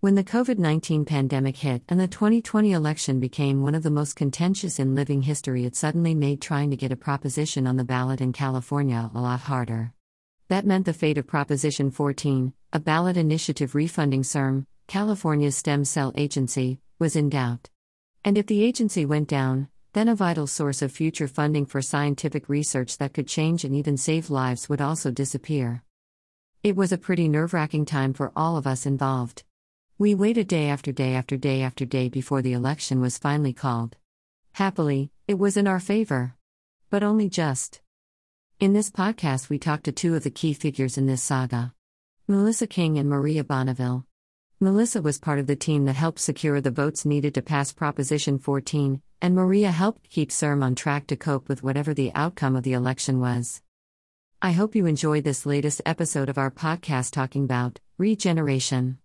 When the COVID 19 pandemic hit and the 2020 election became one of the most contentious in living history, it suddenly made trying to get a proposition on the ballot in California a lot harder. That meant the fate of Proposition 14, a ballot initiative refunding CIRM, California's stem cell agency, was in doubt. And if the agency went down, then a vital source of future funding for scientific research that could change and even save lives would also disappear. It was a pretty nerve wracking time for all of us involved. We waited day after day after day after day before the election was finally called. Happily, it was in our favor. But only just. In this podcast, we talked to two of the key figures in this saga Melissa King and Maria Bonneville. Melissa was part of the team that helped secure the votes needed to pass Proposition 14, and Maria helped keep CIRM on track to cope with whatever the outcome of the election was. I hope you enjoyed this latest episode of our podcast talking about regeneration.